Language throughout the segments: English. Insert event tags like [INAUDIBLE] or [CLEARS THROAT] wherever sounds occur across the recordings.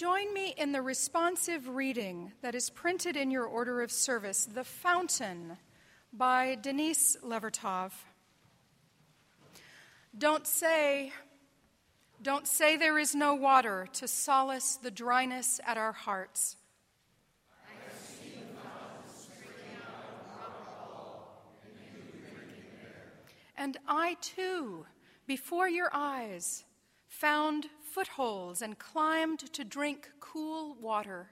join me in the responsive reading that is printed in your order of service, The Fountain by Denise Levertov. Don't say, don't say there is no water to solace the dryness at our hearts. And I too, before your eyes, found footholds and climbed to drink cool water.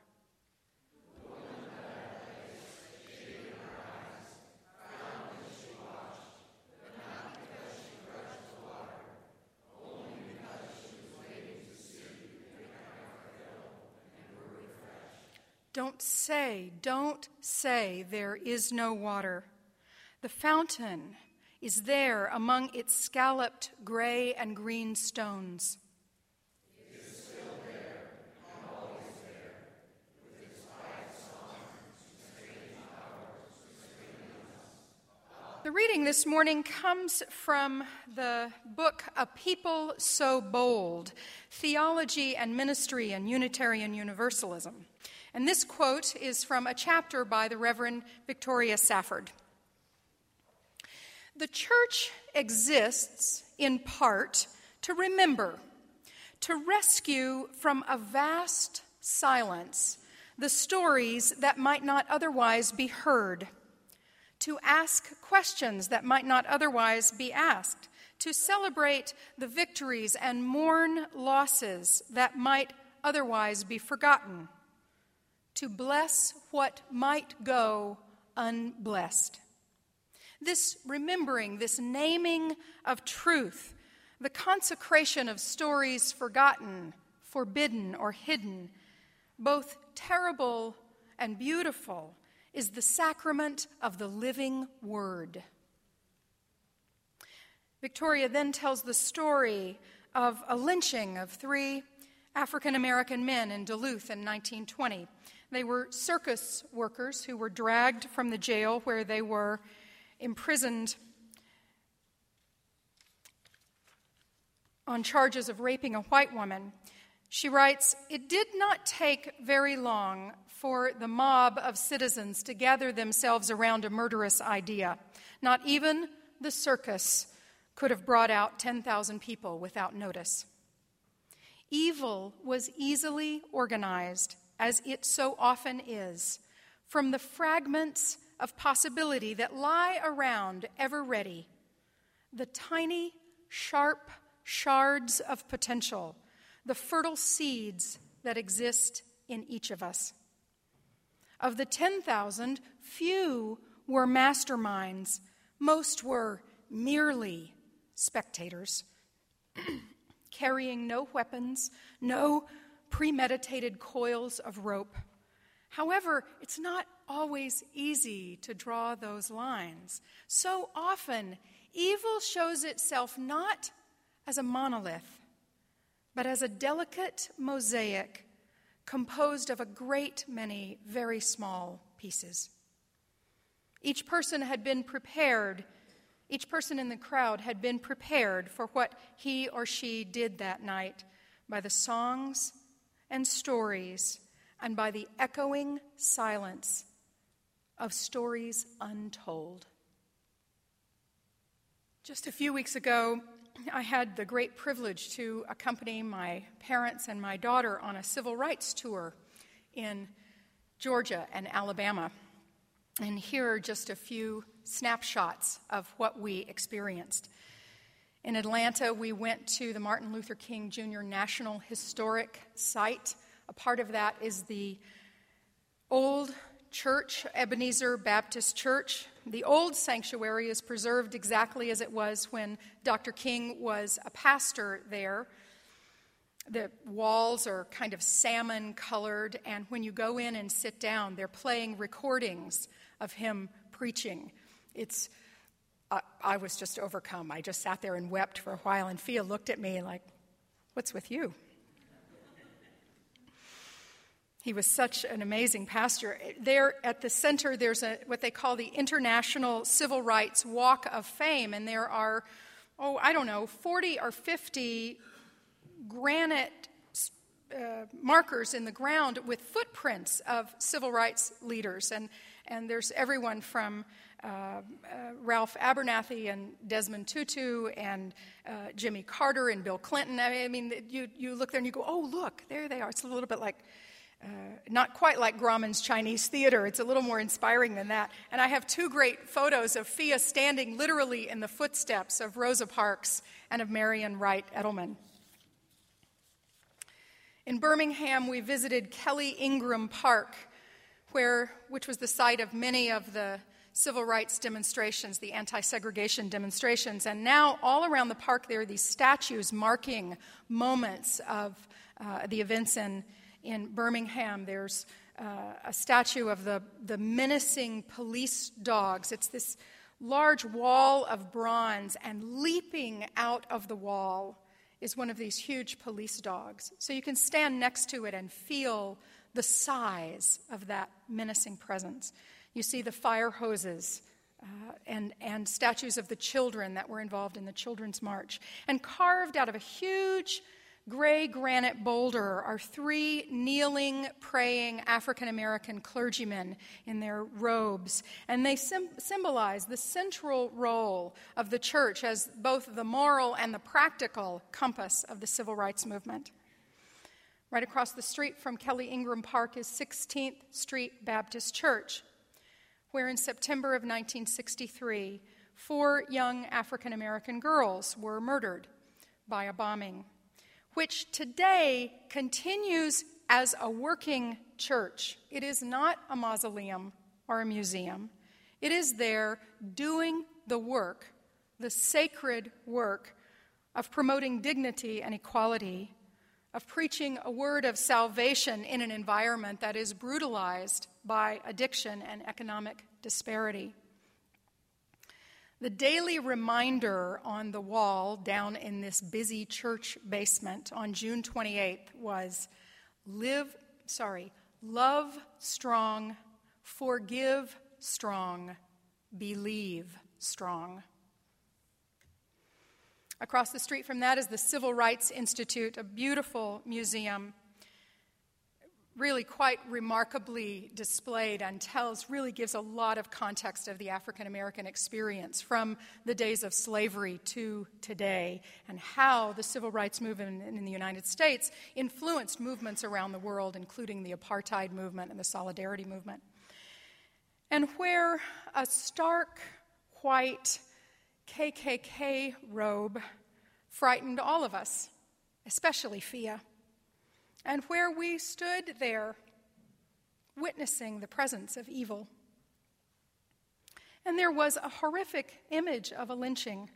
Don't say, don't say there is no water. The fountain is there among its scalloped gray and green stones. The reading this morning comes from the book A People So Bold Theology and Ministry in Unitarian Universalism. And this quote is from a chapter by the Reverend Victoria Safford. The church exists in part to remember, to rescue from a vast silence the stories that might not otherwise be heard to ask questions that might not otherwise be asked, to celebrate the victories and mourn losses that might otherwise be forgotten, to bless what might go unblessed. This remembering, this naming of truth, the consecration of stories forgotten, forbidden, or hidden, both terrible and beautiful, is the sacrament of the living word. Victoria then tells the story of a lynching of three African American men in Duluth in 1920. They were circus workers who were dragged from the jail where they were imprisoned on charges of raping a white woman. She writes, It did not take very long for the mob of citizens to gather themselves around a murderous idea. Not even the circus could have brought out 10,000 people without notice. Evil was easily organized, as it so often is, from the fragments of possibility that lie around ever ready, the tiny, sharp shards of potential, the fertile seeds that exist in each of us. Of the 10,000, few were masterminds, most were merely spectators, [CLEARS THROAT] carrying no weapons, no premeditated coils of rope. However, it's not always easy to draw those lines. So often, evil shows itself not as a monolith, but as a delicate mosaic composed of a great many very small pieces. Each person had been prepared, each person in the crowd had been prepared for what he or she did that night by the songs and stories and by the echoing silence of stories untold. Just a few weeks ago, I had the great privilege to accompany my parents and my daughter on a civil rights tour in Georgia and Alabama. And here are just a few snapshots of what we experienced. In Atlanta, we went to the Martin Luther King Jr. National Historic Site. A part of that is the old church, Ebenezer Baptist Church. The old sanctuary is preserved exactly as it was when Dr. King was a pastor there. The walls are kind of salmon colored, and when you go in and sit down, they're playing recordings of him preaching. It's I, I was just overcome. I just sat there and wept for a while, and Fia looked at me like, What's with you? He was such an amazing pastor. There at the center, there's a, what they call the International Civil Rights Walk of Fame, and there are, oh, I don't know, 40 or 50 granite uh, markers in the ground with footprints of civil rights leaders. And, and there's everyone from uh, uh, Ralph Abernathy and Desmond Tutu and uh, Jimmy Carter and Bill Clinton. I mean, you, you look there and you go, oh, look, there they are. It's a little bit like, uh, not quite like Grauman's Chinese theater. It's a little more inspiring than that. And I have two great photos of Fia standing literally in the footsteps of Rosa Parks and of Marian Wright Edelman. In Birmingham, we visited Kelly Ingram Park, where, which was the site of many of the civil rights demonstrations, the anti segregation demonstrations. And now, all around the park, there are these statues marking moments of uh, the events in, in Birmingham. There's uh, a statue of the, the menacing police dogs. It's this large wall of bronze, and leaping out of the wall is one of these huge police dogs. So you can stand next to it and feel the size of that menacing presence. You see the fire hoses uh, and, and statues of the children that were involved in the Children's March. And carved out of a huge gray granite boulder are three kneeling, praying African American clergymen in their robes. And they sim- symbolize the central role of the church as both the moral and the practical compass of the civil rights movement. Right across the street from Kelly Ingram Park is 16th Street Baptist Church where in September of 1963, four young African American girls were murdered by a bombing, which today continues as a working church. It is not a mausoleum or a museum, it is there doing the work, the sacred work of promoting dignity and equality of preaching a word of salvation in an environment that is brutalized by addiction and economic disparity. The daily reminder on the wall down in this busy church basement on June 28th was live, sorry, love strong, forgive strong, believe strong. Across the street from that is the Civil Rights Institute, a beautiful museum, really quite remarkably displayed and tells, really gives a lot of context of the African American experience from the days of slavery to today and how the civil rights movement in the United States influenced movements around the world, including the apartheid movement and the solidarity movement. And where a stark white KKK robe frightened all of us, especially Fia. And where we stood there, witnessing the presence of evil. And there was a horrific image of a lynching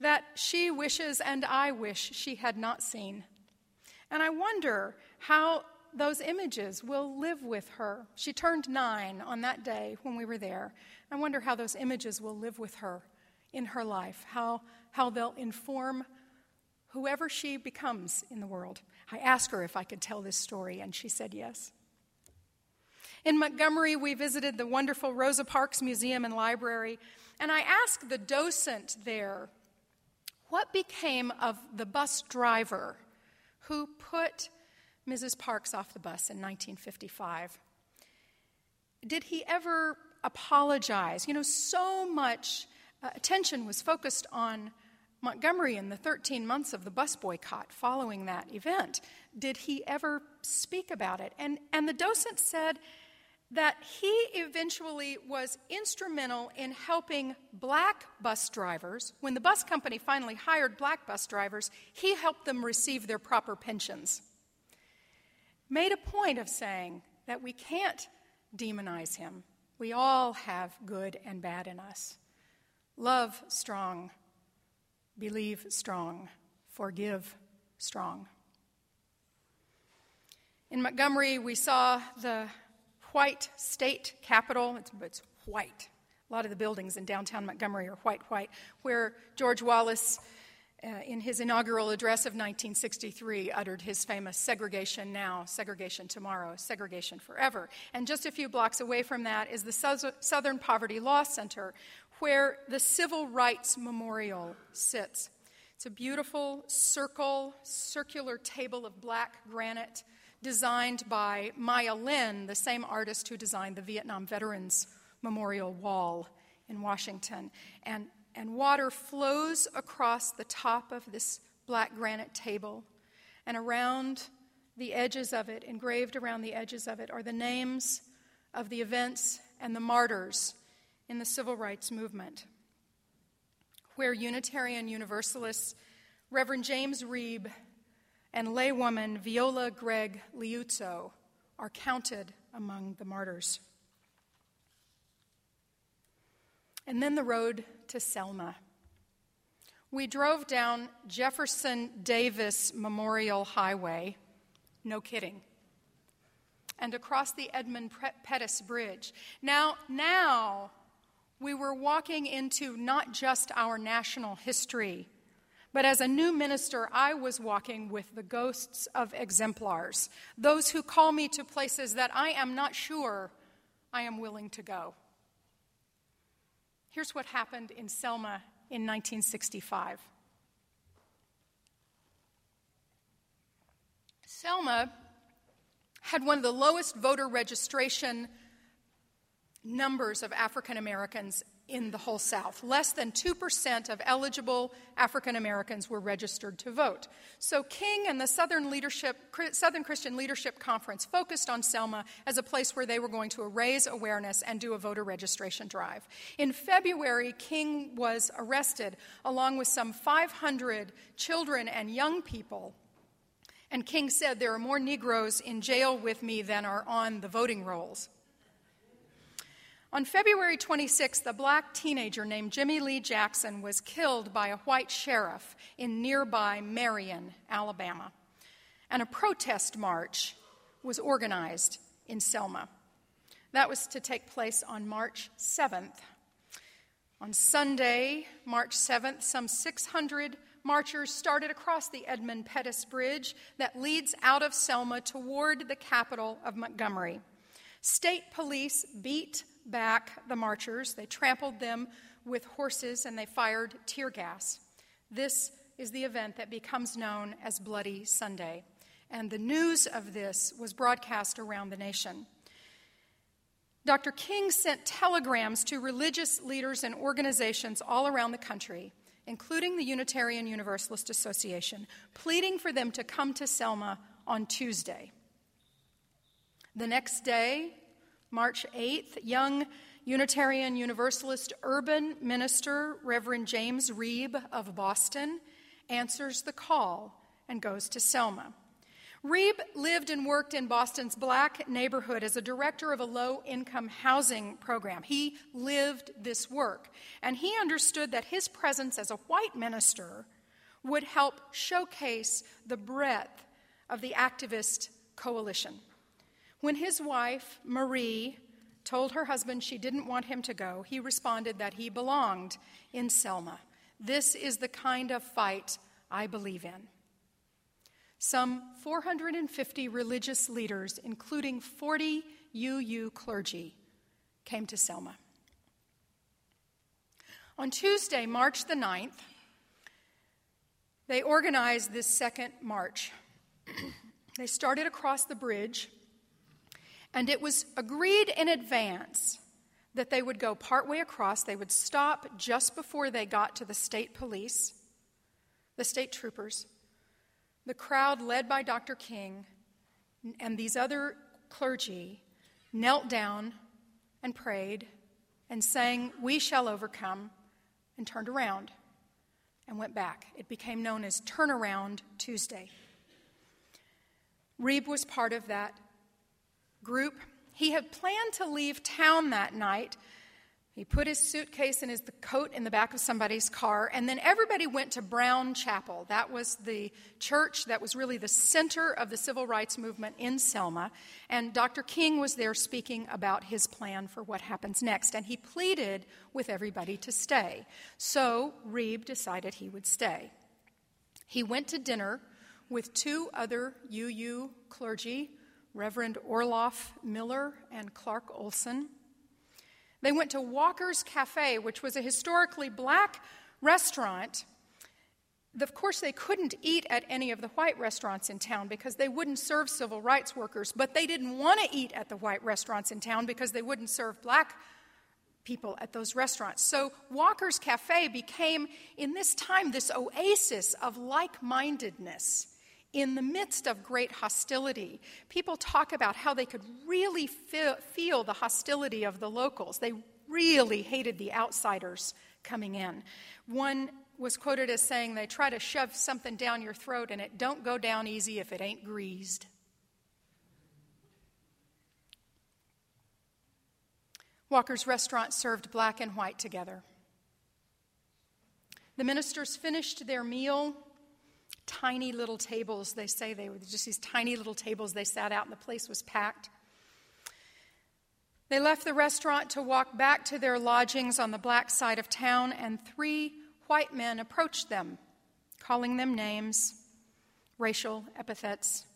that she wishes and I wish she had not seen. And I wonder how those images will live with her. She turned nine on that day when we were there. I wonder how those images will live with her in her life, how, how they'll inform whoever she becomes in the world. I asked her if I could tell this story, and she said yes. In Montgomery, we visited the wonderful Rosa Parks Museum and Library, and I asked the docent there what became of the bus driver who put Mrs. Parks off the bus in 1955. Did he ever apologize? You know, so much uh, attention was focused on Montgomery in the 13 months of the bus boycott following that event. Did he ever speak about it? And, and the docent said that he eventually was instrumental in helping black bus drivers. When the bus company finally hired black bus drivers, he helped them receive their proper pensions. Made a point of saying that we can't demonize him. We all have good and bad in us. Love strong, believe strong, forgive strong. In Montgomery, we saw the white state capitol. It's, it's, white. A lot of the buildings in downtown Montgomery are white, white, where George Wallace, uh, in his inaugural address of 1963, uttered his famous segregation now, segregation tomorrow, segregation forever. And just a few blocks away from that is the Southern Poverty Law Center, where the Civil Rights Memorial sits. It's a beautiful circle, circular table of black granite designed by Maya Lin, the same artist who designed the Vietnam Veterans Memorial Wall in Washington. And, and water flows across the top of this black granite table. And around the edges of it, engraved around the edges of it, are the names of the events and the martyrs in the civil rights movement, where Unitarian Universalists Reverend James Reeb and laywoman Viola Gregg Liuzzo are counted among the martyrs. And then the road to Selma. We drove down Jefferson Davis Memorial Highway, no kidding, and across the Edmund Pettus Bridge. Now, now we were walking into not just our national history but as a new minister, I was walking with the ghosts of exemplars, those who call me to places that I am not sure I am willing to go. Here's what happened in Selma in 1965. Selma had one of the lowest voter registration numbers of African Americans in the whole South. Less than 2% of eligible African Americans were registered to vote. So King and the Southern, Leadership, Southern Christian Leadership Conference focused on Selma as a place where they were going to raise awareness and do a voter registration drive. In February, King was arrested along with some 500 children and young people. And King said, There are more Negroes in jail with me than are on the voting rolls. On February 26th, a black teenager named Jimmy Lee Jackson was killed by a white sheriff in nearby Marion, Alabama. And a protest march was organized in Selma. That was to take place on March 7th. On Sunday, March 7th, some 600 marchers started across the Edmund Pettus Bridge that leads out of Selma toward the capital of Montgomery. State police beat back the marchers. They trampled them with horses and they fired tear gas. This is the event that becomes known as Bloody Sunday. And the news of this was broadcast around the nation. Dr. King sent telegrams to religious leaders and organizations all around the country, including the Unitarian Universalist Association, pleading for them to come to Selma on Tuesday. The next day, March 8th, young Unitarian Universalist urban minister Reverend James Reeb of Boston answers the call and goes to Selma. Reeb lived and worked in Boston's black neighborhood as a director of a low income housing program. He lived this work, and he understood that his presence as a white minister would help showcase the breadth of the activist coalition. When his wife, Marie, told her husband she didn't want him to go, he responded that he belonged in Selma. This is the kind of fight I believe in. Some 450 religious leaders, including 40 UU clergy, came to Selma. On Tuesday, March the 9th, they organized this second march. [CLEARS THROAT] they started across the bridge and it was agreed in advance that they would go partway across. They would stop just before they got to the state police, the state troopers. The crowd, led by Dr. King and these other clergy, knelt down and prayed and sang, We shall overcome, and turned around and went back. It became known as Turnaround Tuesday. Reeb was part of that group. He had planned to leave town that night. He put his suitcase and his coat in the back of somebody's car, and then everybody went to Brown Chapel. That was the church that was really the center of the civil rights movement in Selma. And Dr. King was there speaking about his plan for what happens next. And he pleaded with everybody to stay. So Reeb decided he would stay. He went to dinner with two other UU clergy Reverend Orloff Miller and Clark Olsen. They went to Walker's Cafe, which was a historically black restaurant of course, they couldn't eat at any of the white restaurants in town because they wouldn't serve civil rights workers, but they didn't want to eat at the white restaurants in town because they wouldn't serve black people at those restaurants. So Walker's Cafe became, in this time, this oasis of like mindedness in the midst of great hostility. People talk about how they could really feel, the hostility of the locals. They really hated the outsiders coming in. One was quoted as saying, They try to shove something down your throat and it don't go down easy if it ain't greased. Walker's restaurant served black and white together. The ministers finished their meal. Tiny little tables, they say they were just these tiny little tables they sat out, and the place was packed. They left the restaurant to walk back to their lodgings on the black side of town, and three white men approached them, calling them names, racial epithets.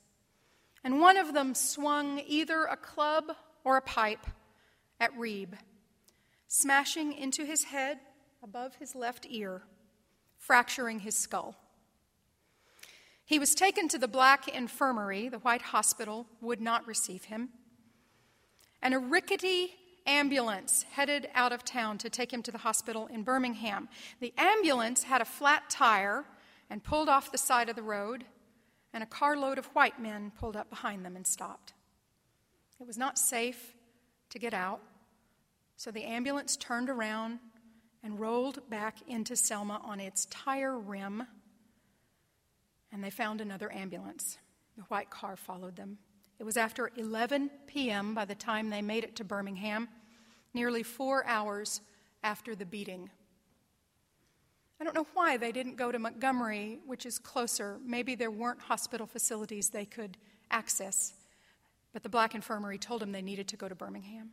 And one of them swung either a club or a pipe at Reeb, smashing into his head above his left ear, fracturing his skull. He was taken to the black infirmary. The white hospital would not receive him. And a rickety ambulance headed out of town to take him to the hospital in Birmingham. The ambulance had a flat tire and pulled off the side of the road, and a carload of white men pulled up behind them and stopped. It was not safe to get out, so the ambulance turned around and rolled back into Selma on its tire rim, and they found another ambulance. The white car followed them. It was after 11 p.m. by the time they made it to Birmingham, nearly four hours after the beating. I don't know why they didn't go to Montgomery, which is closer. Maybe there weren't hospital facilities they could access. But the Black Infirmary told them they needed to go to Birmingham.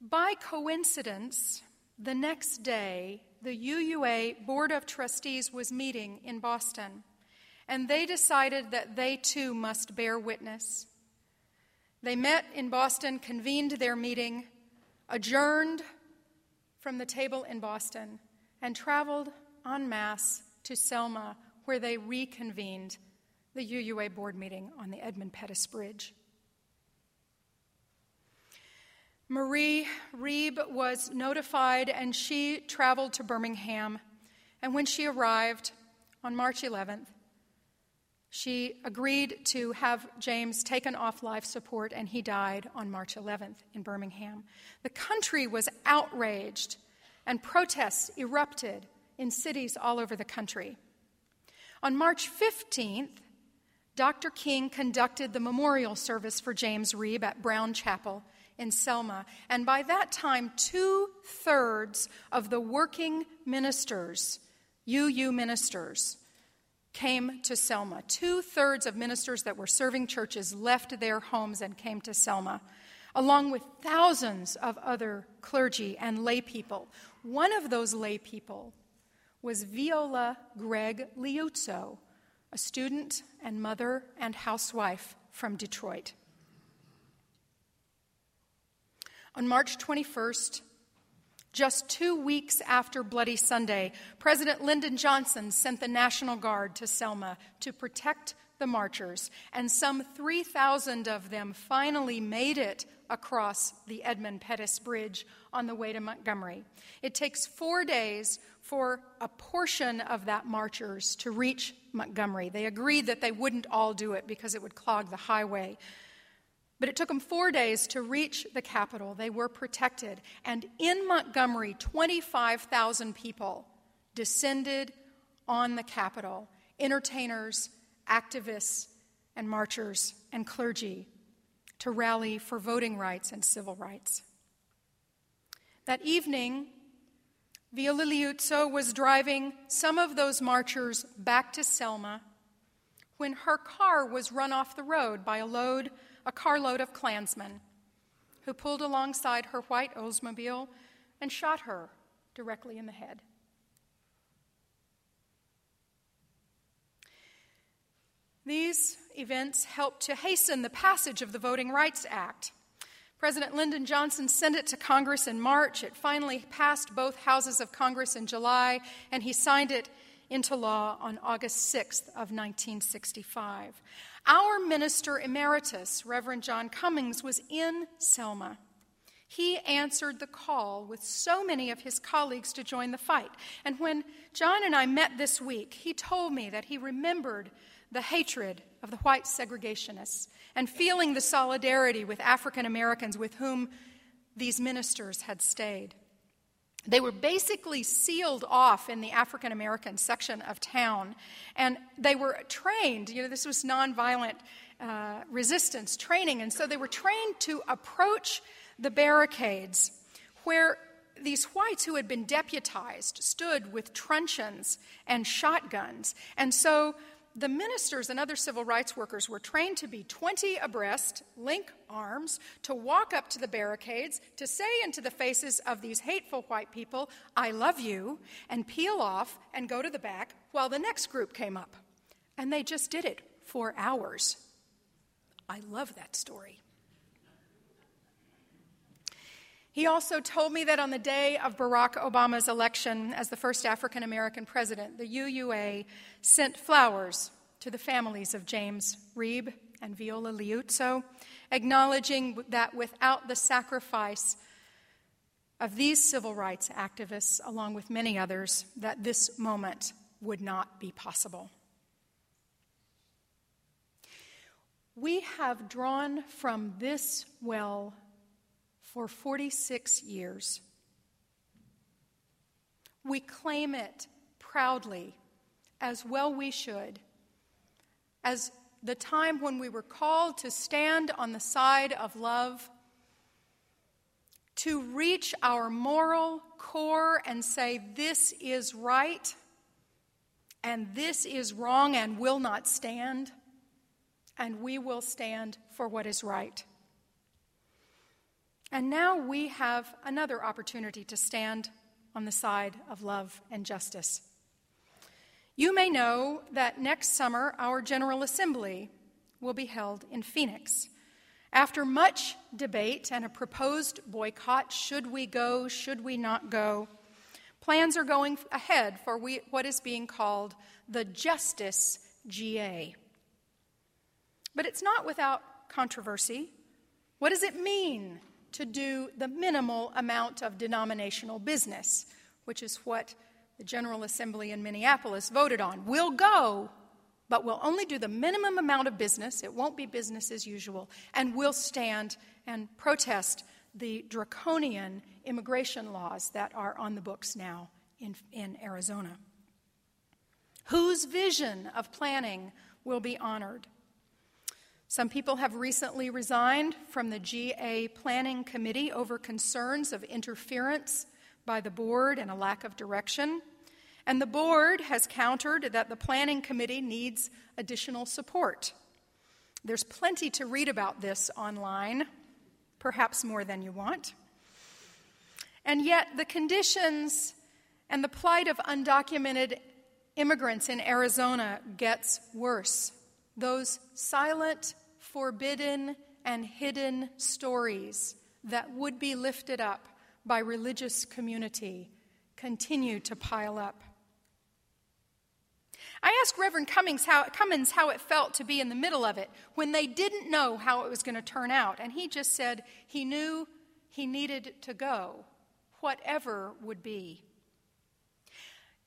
By coincidence, the next day, the UUA Board of Trustees was meeting in Boston and they decided that they too must bear witness. They met in Boston, convened their meeting, adjourned from the table in Boston, and traveled en masse to Selma, where they reconvened the UUA board meeting on the Edmund Pettus Bridge. Marie Reeb was notified and she traveled to Birmingham. And when she arrived on March 11th, she agreed to have James taken off life support, and he died on March 11th in Birmingham. The country was outraged, and protests erupted in cities all over the country. On March 15th, Dr. King conducted the memorial service for James Reeb at Brown Chapel in Selma, and by that time, two thirds of the working ministers, UU ministers, came to Selma. Two thirds of ministers that were serving churches left their homes and came to Selma, along with thousands of other clergy and lay people. One of those lay people was Viola Gregg Liuzzo, a student and mother and housewife from Detroit. On March 21st, just two weeks after Bloody Sunday, President Lyndon Johnson sent the National Guard to Selma to protect the marchers, and some 3,000 of them finally made it across the Edmund Pettus Bridge on the way to Montgomery. It takes four days for a portion of that marchers to reach Montgomery. They agreed that they wouldn't all do it because it would clog the highway. But it took them four days to reach the capital. They were protected. And in Montgomery, 25,000 people descended on the capital entertainers, activists, and marchers and clergy to rally for voting rights and civil rights. That evening, Viola Liuzzo was driving some of those marchers back to Selma when her car was run off the road by a load a carload of Klansmen who pulled alongside her white Oldsmobile and shot her directly in the head. These events helped to hasten the passage of the Voting Rights Act. President Lyndon Johnson sent it to Congress in March. It finally passed both houses of Congress in July, and he signed it into law on August 6th of 1965. Our minister emeritus, Reverend John Cummings, was in Selma. He answered the call with so many of his colleagues to join the fight. And when John and I met this week, he told me that he remembered the hatred of the white segregationists and feeling the solidarity with African Americans with whom these ministers had stayed. They were basically sealed off in the African American section of town, and they were trained. You know, this was nonviolent uh, resistance training, and so they were trained to approach the barricades where these whites who had been deputized stood with truncheons and shotguns. And so the ministers and other civil rights workers were trained to be 20 abreast, link arms, to walk up to the barricades, to say into the faces of these hateful white people, I love you, and peel off and go to the back while the next group came up. And they just did it for hours. I love that story. He also told me that on the day of Barack Obama's election as the first African American president, the UUA sent flowers to the families of James Reeb and Viola Liuzzo, acknowledging that without the sacrifice of these civil rights activists, along with many others, that this moment would not be possible. We have drawn from this well for 46 years. We claim it proudly, as well we should, as the time when we were called to stand on the side of love, to reach our moral core and say, This is right, and this is wrong, and will not stand, and we will stand for what is right. And now we have another opportunity to stand on the side of love and justice. You may know that next summer our General Assembly will be held in Phoenix. After much debate and a proposed boycott should we go, should we not go plans are going ahead for we, what is being called the Justice GA. But it's not without controversy. What does it mean to do the minimal amount of denominational business, which is what the General Assembly in Minneapolis voted on. We'll go, but we'll only do the minimum amount of business. It won't be business as usual. And we'll stand and protest the draconian immigration laws that are on the books now in, in Arizona. Whose vision of planning will be honored? Some people have recently resigned from the GA Planning Committee over concerns of interference by the board and a lack of direction. And the board has countered that the Planning Committee needs additional support. There's plenty to read about this online, perhaps more than you want. And yet, the conditions and the plight of undocumented immigrants in Arizona gets worse those silent, forbidden, and hidden stories that would be lifted up by religious community continue to pile up. I asked Reverend Cummings how, Cummins how it felt to be in the middle of it when they didn't know how it was going to turn out, and he just said he knew he needed to go, whatever would be.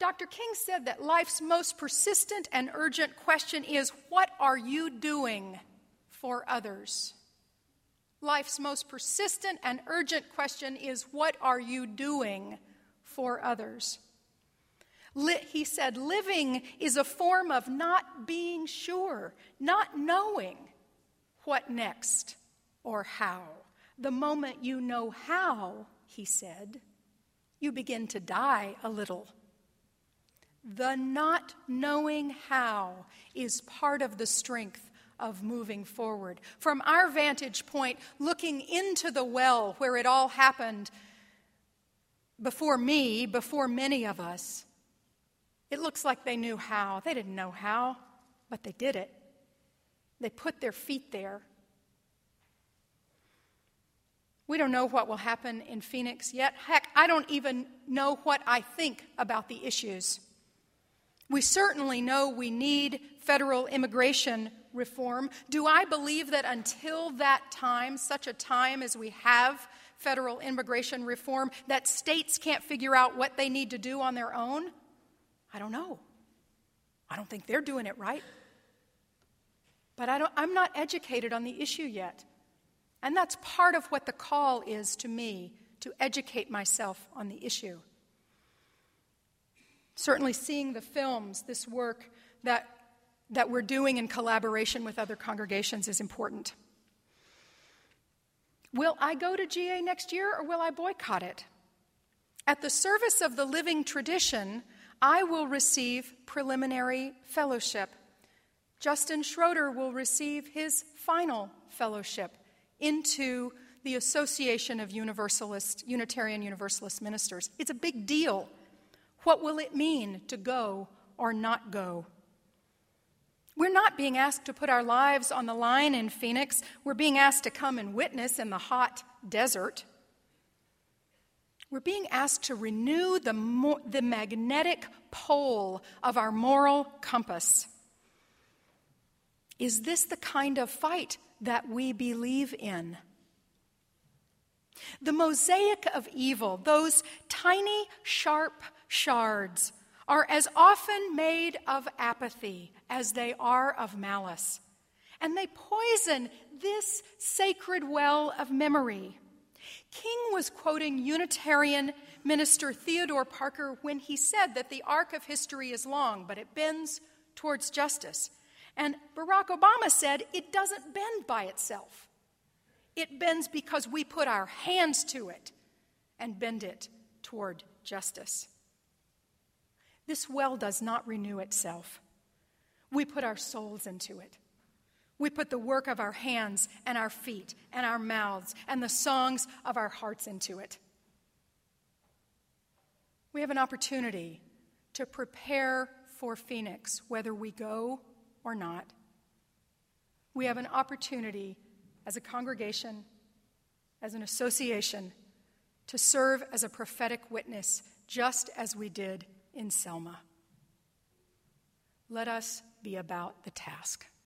Dr. King said that life's most persistent and urgent question is what are you doing for others? Life's most persistent and urgent question is what are you doing for others? He said, living is a form of not being sure, not knowing what next or how. The moment you know how, he said, you begin to die a little. The not knowing how is part of the strength of moving forward. From our vantage point, looking into the well where it all happened before me, before many of us, it looks like they knew how. They didn't know how, but they did it. They put their feet there. We don't know what will happen in Phoenix yet. Heck, I don't even know what I think about the issues. We certainly know we need federal immigration reform. Do I believe that until that time, such a time as we have federal immigration reform, that states can't figure out what they need to do on their own? I don't know. I don't think they're doing it right. But I am not educated on the issue yet. And that's part of what the call is to me to educate myself on the issue. Certainly, seeing the films, this work that, that we're doing in collaboration with other congregations is important. Will I go to GA next year or will I boycott it? At the service of the living tradition, I will receive preliminary fellowship. Justin Schroeder will receive his final fellowship into the Association of Universalist, Unitarian Universalist Ministers. It's a big deal. What will it mean to go or not go? We're not being asked to put our lives on the line in Phoenix. We're being asked to come and witness in the hot desert. We're being asked to renew the, mo- the magnetic pole of our moral compass. Is this the kind of fight that we believe in? The mosaic of evil, those tiny, sharp shards are as often made of apathy as they are of malice. And they poison this sacred well of memory. King was quoting Unitarian minister Theodore Parker when he said that the arc of history is long, but it bends towards justice. And Barack Obama said it doesn't bend by itself. It bends because we put our hands to it and bend it toward justice. This well does not renew itself. We put our souls into it. We put the work of our hands and our feet and our mouths and the songs of our hearts into it. We have an opportunity to prepare for Phoenix, whether we go or not. We have an opportunity as a congregation, as an association, to serve as a prophetic witness, just as we did in Selma. Let us be about the task.